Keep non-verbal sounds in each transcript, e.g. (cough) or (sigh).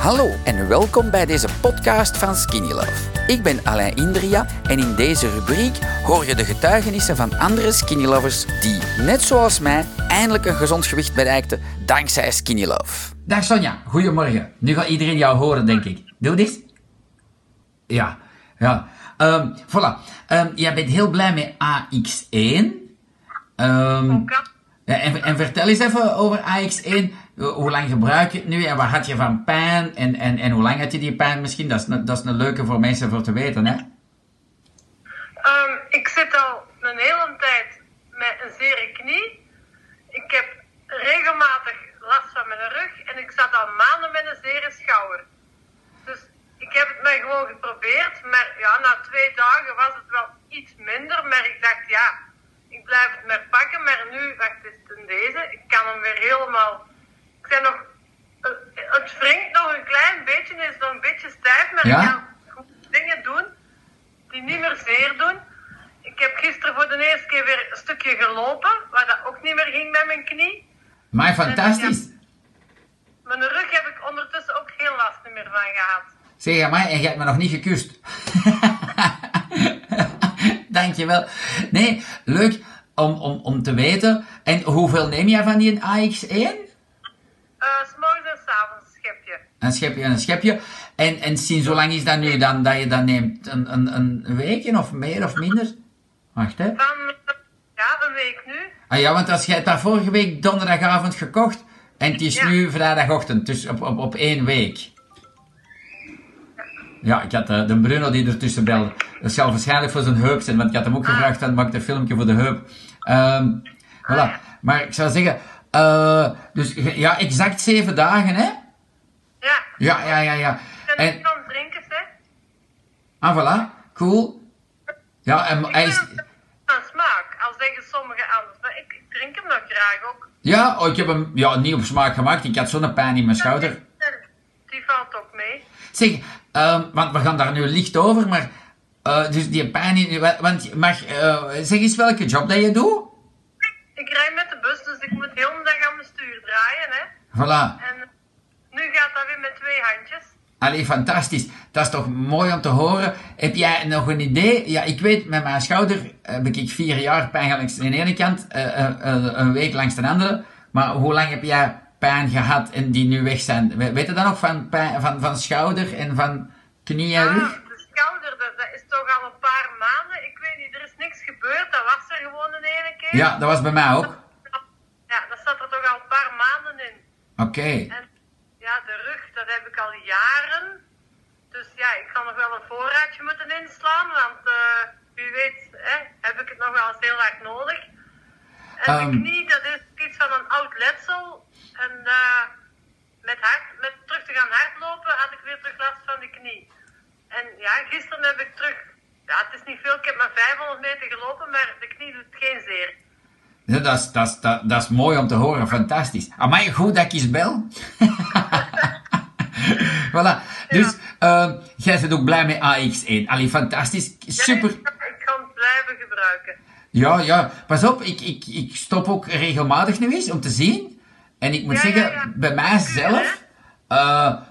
Hallo en welkom bij deze podcast van Skinny Love. Ik ben Alain Indria en in deze rubriek hoor je de getuigenissen van andere Skinny Lovers die, net zoals mij, eindelijk een gezond gewicht bereikten dankzij Skinny Love. Dag Sonja, goedemorgen. Nu gaat iedereen jou horen, denk ik. Doe dit. Ja, ja. Ehm voilà. Ehm, jij bent heel blij met AX1. Ehm, Oké. En, en vertel eens even over AX1. Ho- Hoe lang gebruik je het nu en wat had je van pijn? En, en, en hoe lang had je die pijn misschien? Dat is, een, dat is een leuke voor mensen voor te weten, hè? Ehm, ik zit al een hele tijd met een zere knie. Ik heb regelmatig last van mijn rug en ik zat al maanden met een zere schouder. Dus ik heb het mij gewoon geprobeerd, maar ja, na twee dagen was het wel iets minder. Maar ik blijf het maar pakken. Maar nu, wacht eens, deze, ik kan hem weer helemaal... Ik ben nog... eh, Het wringt nog een klein beetje, is nog een beetje stijf, maar Ja? ik kan goed dingen doen die niet meer zeer doen. Ik heb gisteren voor de eerste keer weer een stukje gelopen, waar dat ook niet meer ging met mijn knie. Maar fantastisch. Mijn rug heb ik ondertussen ook geen last meer van gehad. Zeg maar, en je hebt me nog niet gekust. (laughs) Dankjewel. Nee, leuk om, om, om te weten. En hoeveel neem jij van die AX1? Eh, S morgens en s'avonds een schepje. Een schepje en een schepje. En, en sinds hoe lang is dat nu dan dat je dat neemt? Een, een, een weekje of meer of minder? Wacht hè. Van, eh, ja, een week nu. Ah ja, want als jij het daar vorige week donderdagavond gekocht en het is Ja. nu vrijdagochtend, dus op, op, op één week. Ja, ik had eh, de Bruno die ertussen belde. Dat zal waarschijnlijk voor zijn heup zijn, want ik had hem ook gevraagd van maak een filmpje voor de heup. Ehm voilà. Maar ik zou zeggen, eh, dus ja, exact zeven dagen hè? Ja. Ja, ja, ja, ja. En kan drinken, hè. ah, voilà, cool. Ja, en Ik hij is, aan smaak, al zeggen sommigen anders. Maar ik, ik drink hem nog graag ook. ja, oh, ik heb hem ja, niet op smaak gemaakt. Ik had zo'n pijn in mijn schouder. Die valt ook mee. Zeg, ehm, want we gaan daar nu licht over, maar eh, dus die pijn in, wa- want mag, eh, zeg eens welke job dat je doet? Ik rij met de bus, dus ik moet heel de dag aan mijn stuur draaien, hè. Voilà. En nu gaat dat weer met twee handjes. Allee, fantastisch. Dat is toch mooi om te horen. Heb jij nog een idee? Ja, ik weet, met mijn schouder heb ik vier jaar pijn langs de ene kant, eh, eh, eh, een week langs de andere. Maar hoe lang heb jij pijn gehad en die nu weg zijn? We- Weet je dan nog van, pijn, van, van schouder en van knie en Ah, rug? de schouder, dat, dat is toch al een paar maanden. Ik weet niet, er is niks gebeurd. Dat was er gewoon een ene keer. Ja, dat was bij mij ook. Ja, dat zat er toch al een paar maanden in. Oké. En ja, de rug, dat heb ik al jaren. Dus ja, ik ga nog wel een voorraadje moeten inslaan, want eh, wie weet hè, heb ik het nog wel eens heel erg nodig. En Ehm. de knie, dat is iets van een oud letsel. En eh, met, hard, met terug te gaan hardlopen had ik weer terug last van de knie. En ja, gisteren heb ik terug, ja het is niet veel, ik heb maar 500 meter gelopen, maar de knie doet geen zeer. Ja, dat, is, dat, is, dat, dat is mooi om te horen, fantastisch. Amai, goed dat ik eens bel. (laughs) voilà. Dus, eh, jij bent ook blij met AX1. Allee, fantastisch. Super. Ja, ik, ik kan het blijven gebruiken. Ja, ja. Pas op, ik, ik, ik stop ook regelmatig nu eens om te zien. En ik moet Ja, zeggen, ja, bij mijzelf, pff,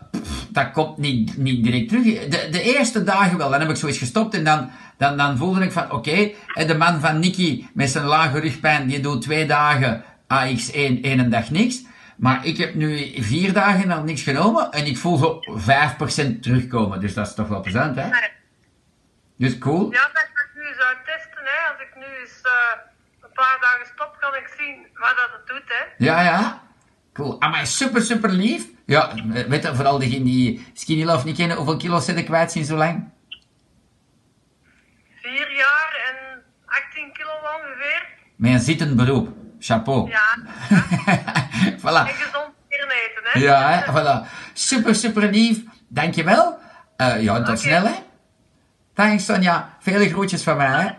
dat komt niet, niet direct terug. De, de eerste dagen wel, dan heb ik zoiets gestopt en dan, dan, dan voelde ik van, oké, de man van Nicky met zijn lage rugpijn, die doet twee dagen AX1, één dag niks. Maar ik heb nu vier dagen al niks genomen en ik voel zo 5% terugkomen. Dus dat is toch wel plezant, hè? Dus cool. Ja, dat ik nu zou testen, hè. Als ik nu eens eh, een paar dagen stop, kan ik zien wat dat het doet, hè. Ja, ja. Cool. Ah, maar super, super lief. Ja, weet je, vooral degenen die Skinny Love niet kennen, hoeveel kilo's zit ik kwijt sinds zo lang? Vier jaar en 18 kilo ongeveer. Met een zittend beroep. Chapeau. Ja. (laughs) voilà. En gezond leren eten, hè. Ja, hè, voilà. Super, super lief. Dankjewel. Eh ja, tot snel, hè. Thanks, Sonja. Vele groetjes van mij, hè.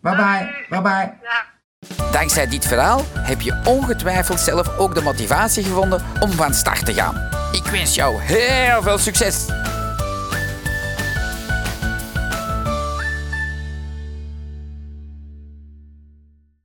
Bye bye. Dankzij dit verhaal heb je ongetwijfeld zelf ook de motivatie gevonden om van start te gaan. Ik wens jou heel veel succes!